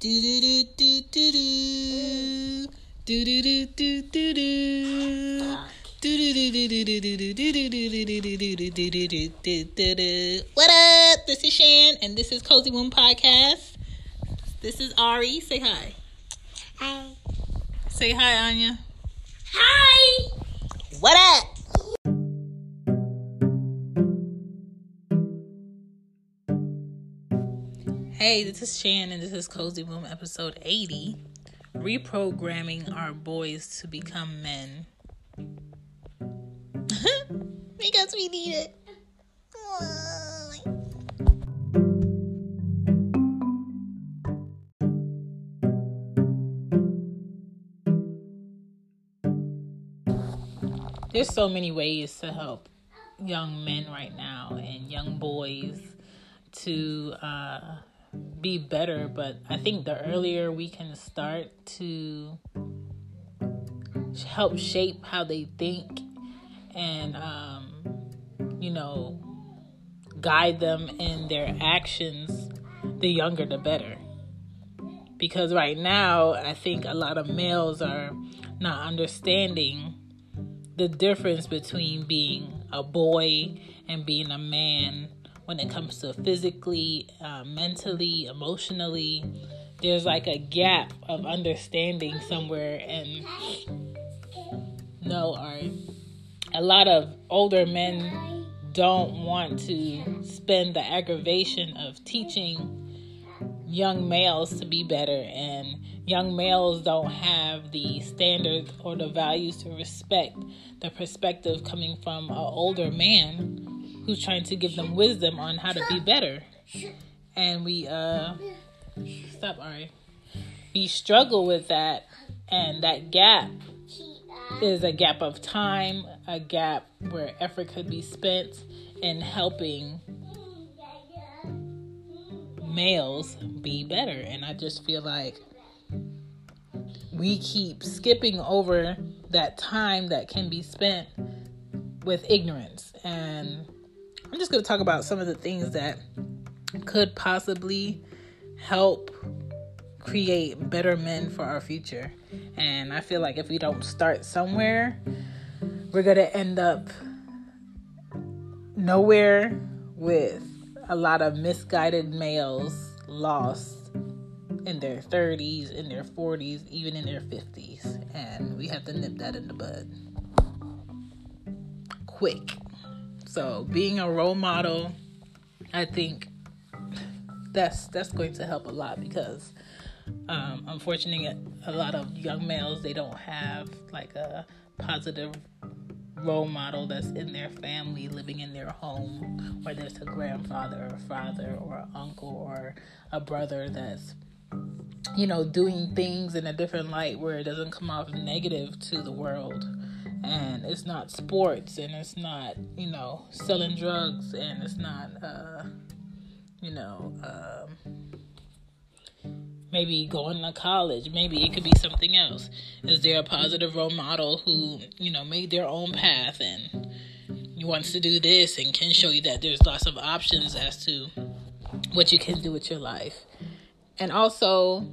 Do do do do do do. Do do do do do do. What up? This is Shan, and this is Cozy Womb Podcast. This is Ari. Say hi. Hi. Say hi, Anya. Hi. What up? Hey, this is Shan, and this is Cozy Womb episode 80 Reprogramming Our Boys to Become Men. because we need it. There's so many ways to help young men right now and young boys to uh, be better, but I think the earlier we can start to help shape how they think and, um, you know, guide them in their actions, the younger the better. Because right now, I think a lot of males are not understanding the difference between being a boy and being a man when it comes to physically, uh, mentally, emotionally. There's like a gap of understanding somewhere, and no, or a lot of older men don't want to spend the aggravation of teaching young males to be better and young males don't have the standards or the values to respect the perspective coming from an older man who's trying to give them wisdom on how to be better and we uh stop Ari we struggle with that and that gap is a gap of time a gap where effort could be spent in helping males be better. And I just feel like we keep skipping over that time that can be spent with ignorance. And I'm just going to talk about some of the things that could possibly help create better men for our future. And I feel like if we don't start somewhere, we're going to end up nowhere with a lot of misguided males lost in their 30s, in their 40s, even in their 50s. And we have to nip that in the bud. Quick. So, being a role model, I think that's that's going to help a lot because um, unfortunately a lot of young males they don't have like a positive role model that's in their family, living in their home, whether it's a grandfather or father or uncle or a brother that's, you know, doing things in a different light where it doesn't come off negative to the world. And it's not sports and it's not, you know, selling drugs and it's not, uh, you know, um, maybe going to college. Maybe it could be something else. Is there a positive role model who you know made their own path and wants to do this and can show you that there's lots of options as to what you can do with your life? And also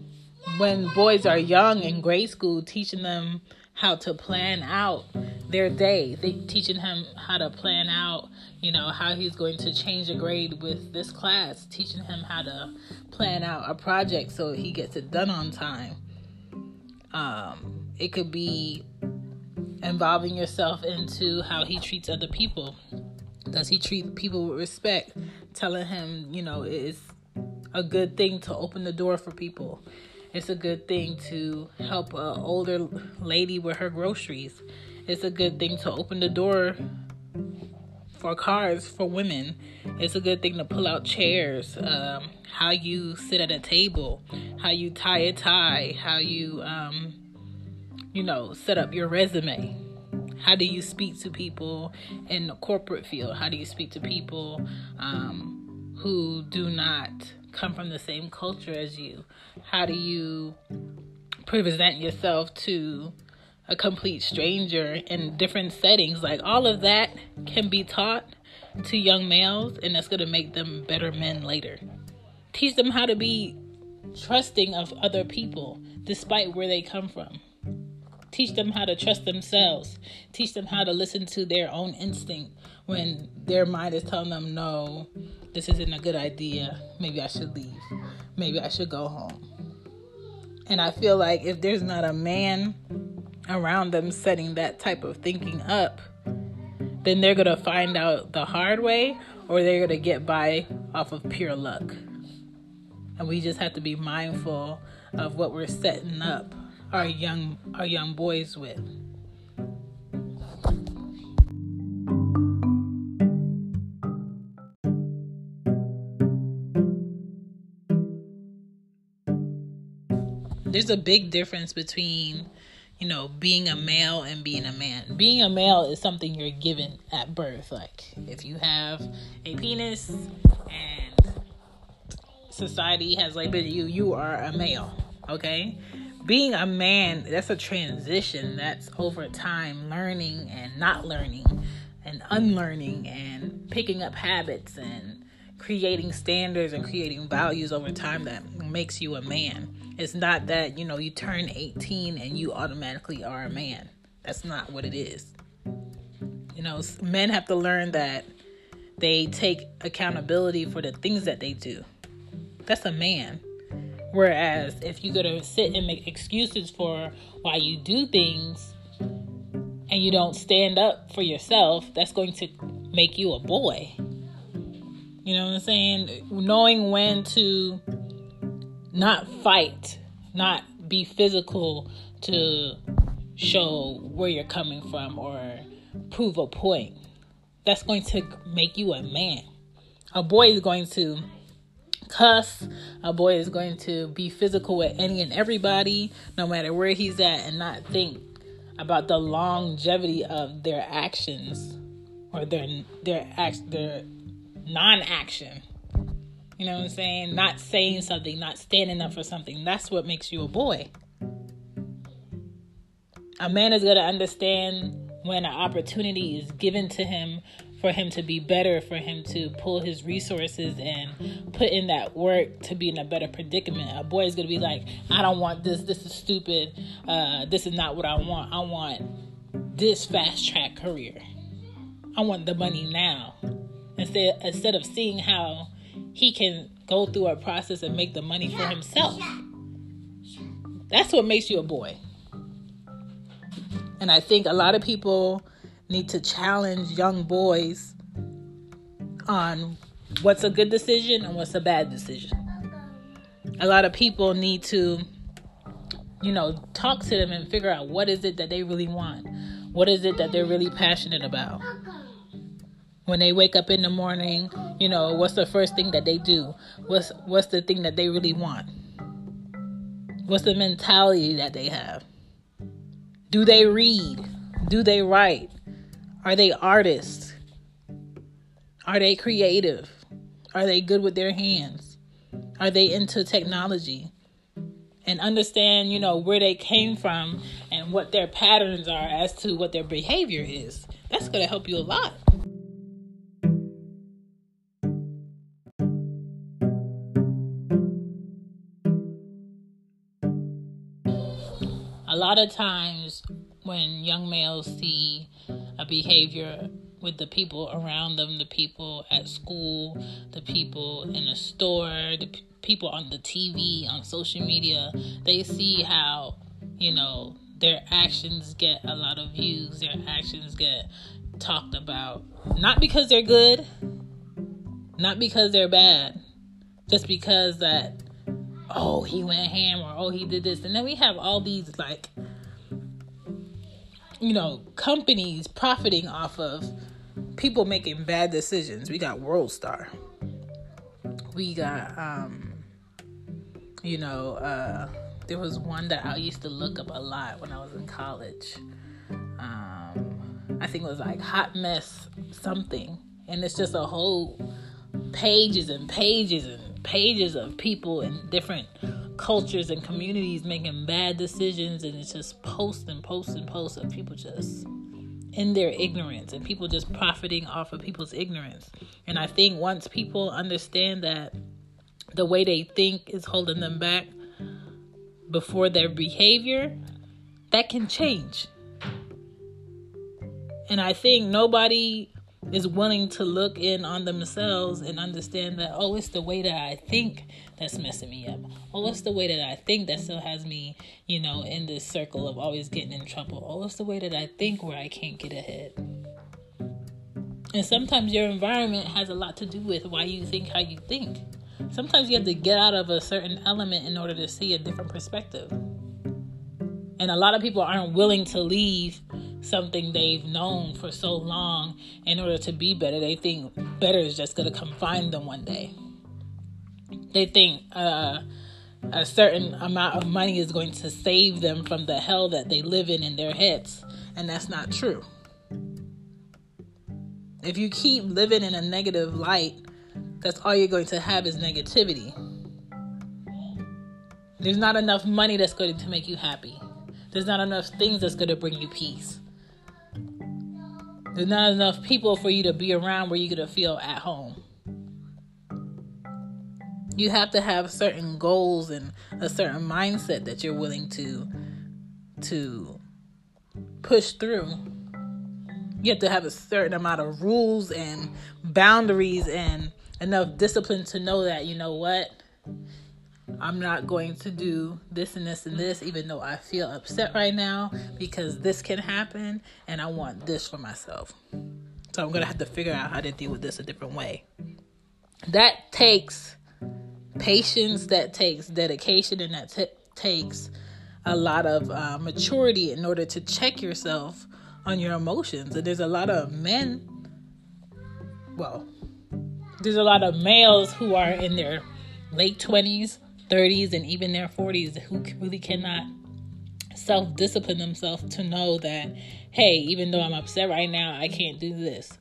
when boys are young in grade school teaching them how to plan out their day. They teaching him how to plan out you know how he's going to change a grade with this class. Teaching him how to plan out a project so he gets it done on time. Um, it could be involving yourself into how he treats other people. Does he treat people with respect? Telling him you know it's a good thing to open the door for people it's a good thing to help an older lady with her groceries it's a good thing to open the door for cars for women, it's a good thing to pull out chairs. Um, how you sit at a table, how you tie a tie, how you, um, you know, set up your resume. How do you speak to people in the corporate field? How do you speak to people um, who do not come from the same culture as you? How do you present yourself to a complete stranger in different settings? Like all of that can be taught to young males, and that's going to make them better men later. Teach them how to be trusting of other people despite where they come from. Teach them how to trust themselves. Teach them how to listen to their own instinct when their mind is telling them, no, this isn't a good idea. Maybe I should leave. Maybe I should go home. And I feel like if there's not a man around them setting that type of thinking up, then they're going to find out the hard way or they're going to get by off of pure luck. And we just have to be mindful of what we're setting up our young our young boys with. There's a big difference between, you know, being a male and being a man. Being a male is something you're given at birth. Like if you have a penis and society has labeled you, you are a male. Okay? Being a man, that's a transition. That's over time learning and not learning and unlearning and picking up habits and creating standards and creating values over time that makes you a man. It's not that, you know, you turn 18 and you automatically are a man. That's not what it is. You know, men have to learn that they take accountability for the things that they do. That's a man. Whereas if you go to sit and make excuses for why you do things and you don't stand up for yourself, that's going to make you a boy. You know what I'm saying? Knowing when to not fight, not be physical to show where you're coming from or prove a point. That's going to make you a man. A boy is going to cuss. A boy is going to be physical with any and everybody, no matter where he's at, and not think about the longevity of their actions or their their act their non-action. You know what I'm saying? Not saying something, not standing up for something. That's what makes you a boy. A man is going to understand when an opportunity is given to him for him to be better, for him to pull his resources and put in that work to be in a better predicament. A boy is going to be like, I don't want this. This is stupid. Uh, this is not what I want. I want this fast track career. I want the money now. Instead, instead of seeing how he can go through a process and make the money for himself. That's what makes you a boy. And I think a lot of people need to challenge young boys on what's a good decision and what's a bad decision. A lot of people need to, you know, talk to them and figure out what is it that they really want. What is it that they're really passionate about? When they wake up in the morning, you know, what's the first thing that they do? What's what's the thing that they really want? What's the mentality that they have? Do they read? Do they write? Are they artists? Are they creative? Are they good with their hands? Are they into technology? And understand, you know, where they came from and what their patterns are as to what their behavior is. That's going to help you a lot. A lot of times when young males see a behavior with the people around them, the people at school, the people in the store, the p- people on the TV, on social media. They see how, you know, their actions get a lot of views, their actions get talked about. Not because they're good, not because they're bad, just because that, oh, he went ham or oh, he did this. And then we have all these like you know, companies profiting off of people making bad decisions. We got World Star. We got um you know, uh there was one that I used to look up a lot when I was in college. Um I think it was like Hot Mess something. And it's just a whole pages and pages and pages of people in different cultures and communities making bad decisions and it's just posts and posts and posts of people just in their ignorance and people just profiting off of people's ignorance. And I think once people understand that the way they think is holding them back before their behavior, that can change. And I think nobody is willing to look in on themselves and understand that, oh, it's the way that I think that's messing me up. Oh, it's the way that I think that still has me, you know, in this circle of always getting in trouble. Oh, it's the way that I think where I can't get ahead. And sometimes your environment has a lot to do with why you think how you think. Sometimes you have to get out of a certain element in order to see a different perspective. And a lot of people aren't willing to leave something they've known for so long in order to be better. They think better is just going to come find them one day. They think uh, a certain amount of money is going to save them from the hell that they live in in their heads. And that's not true. If you keep living in a negative light, that's all you're going to have is negativity. There's not enough money that's going to make you happy. There's not enough things that's going to bring you peace. There's not enough people for you to be around where you're going to feel at home. You have to have certain goals and a certain mindset that you're willing to to push through. You have to have a certain amount of rules and boundaries and enough discipline to know that you know what I'm not going to do this and this and this, even though I feel upset right now because this can happen and I want this for myself. So I'm going to have to figure out how to deal with this a different way. That takes patience, that takes dedication, and that t- takes a lot of uh, maturity in order to check yourself on your emotions. And there's a lot of men, well, there's a lot of males who are in their late 20s 30s and even their 40s who really cannot self discipline themselves to know that, hey, even though I'm upset right now, I can't do this.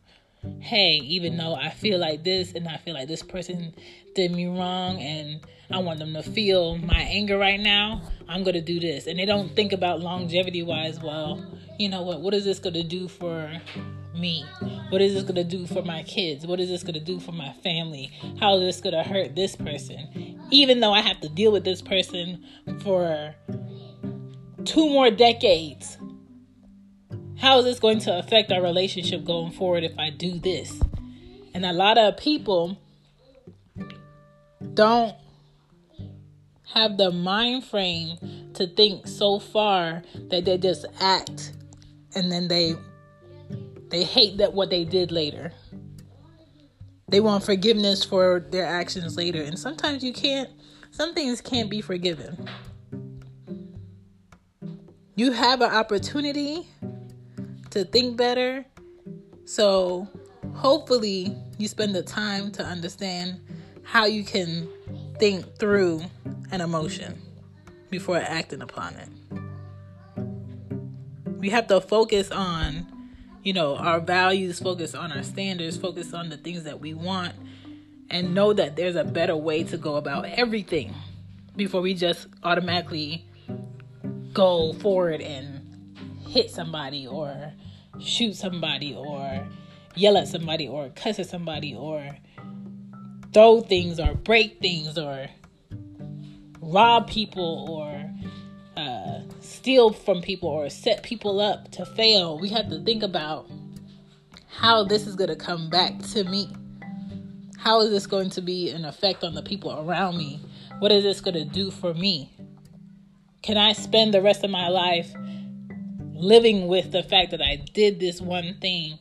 Hey, even though I feel like this and I feel like this person did me wrong and I want them to feel my anger right now, I'm going to do this. And they don't think about longevity wise, well, you know what, what is this going to do for me? What is this going to do for my kids? What is this going to do for my family? How is this going to hurt this person? Even though I have to deal with this person for two more decades, how is this going to affect our relationship going forward if I do this? And a lot of people don't have the mind frame to think so far that they just act and then they they hate that what they did later. They want forgiveness for their actions later. And sometimes you can't, some things can't be forgiven. You have an opportunity to think better. So hopefully you spend the time to understand how you can think through an emotion before acting upon it. We have to focus on you know, our values, focus on our standards, focus on the things that we want, and know that there's a better way to go about everything before we just automatically go forward and hit somebody or shoot somebody or yell at somebody or cuss at somebody or throw things or break things or rob people or uh, steal from people or set people up to fail, we have to think about how this is going to come back to me. How is this going to be an effect on the people around me? What is this going to do for me? Can I spend the rest of my life living with the fact that I did this one thing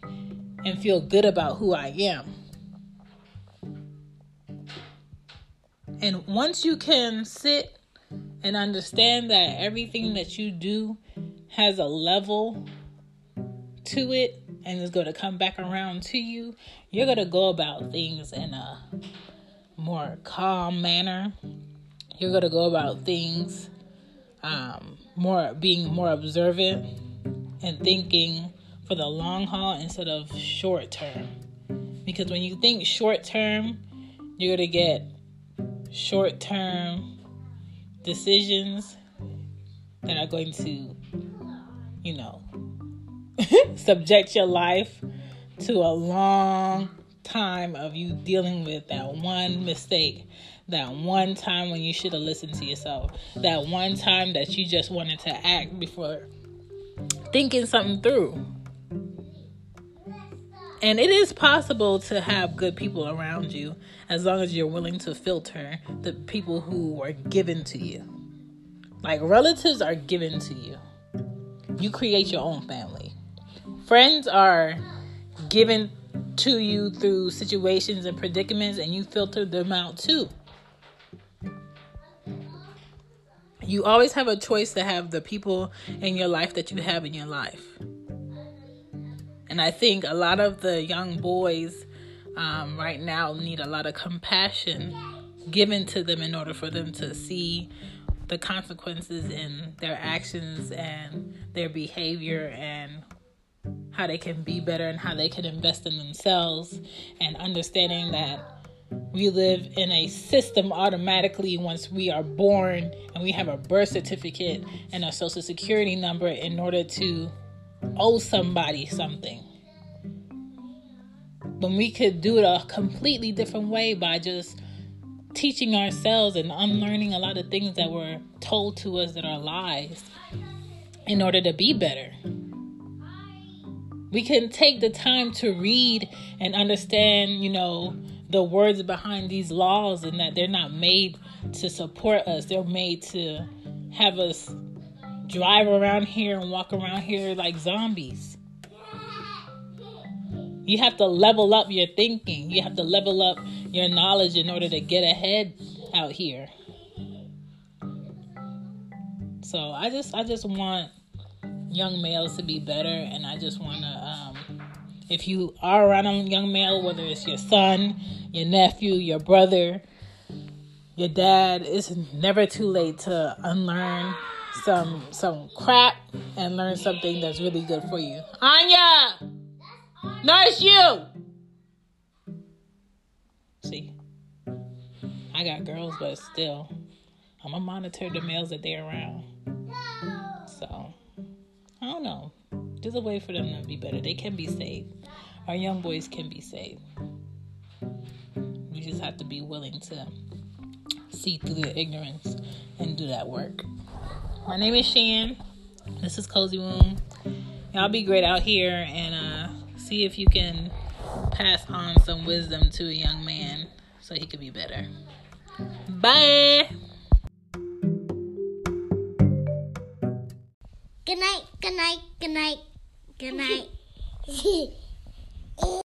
and feel good about who I am? And once you can sit and understand that everything that you do has a level to it and it's going to come back around to you, you're going to go about things in a more calm manner. You're going to go about things um, more being more observant and thinking for the long haul instead of short term. Because when you think short term, you're going to get short term decisions that are going to, you know, subject your life to a long time of you dealing with that one mistake, that one time when you should have listened to yourself, that one time that you just wanted to act before thinking something through. And it is possible to have good people around you as long as you're willing to filter the people who are given to you. Like relatives are given to you. You create your own family. Friends are given to you through situations and predicaments, and you filter them out too. You always have a choice to have the people in your life that you have in your life. And I think a lot of the young boys um, right now need a lot of compassion given to them in order for them to see the consequences in their actions and their behavior and how they can be better and how they can invest in themselves and understanding that we live in a system automatically once we are born and we have a birth certificate and a social security number in order to owe somebody something. When we could do it a completely different way by just teaching ourselves and unlearning a lot of things that were told to us that are lies in order to be better. We can take the time to read and understand, you know, the words behind these laws and that they're not made to support us. They're made to have us drive around here and walk around here like zombies. You have to level up your thinking. You have to level up your knowledge in order to get ahead out here. So I just I just want young males to be better and I just want to um, if you are around a young male whether it's your son, your nephew, your brother, your dad, it's never too late to unlearn some some crap and learn something that's really good for you. Anya, nurse you. See, I got girls, but still, I'm gonna monitor the males that they're around. So, I don't know. There's a way for them to be better. They can be saved. Our young boys can be saved. We just have to be willing to see through the ignorance and do that work. My name is Shan. This is Cozy Womb. Y'all be great out here and uh, see if you can pass on some wisdom to a young man so he could be better. Bye. Good night, good night, good night, good night.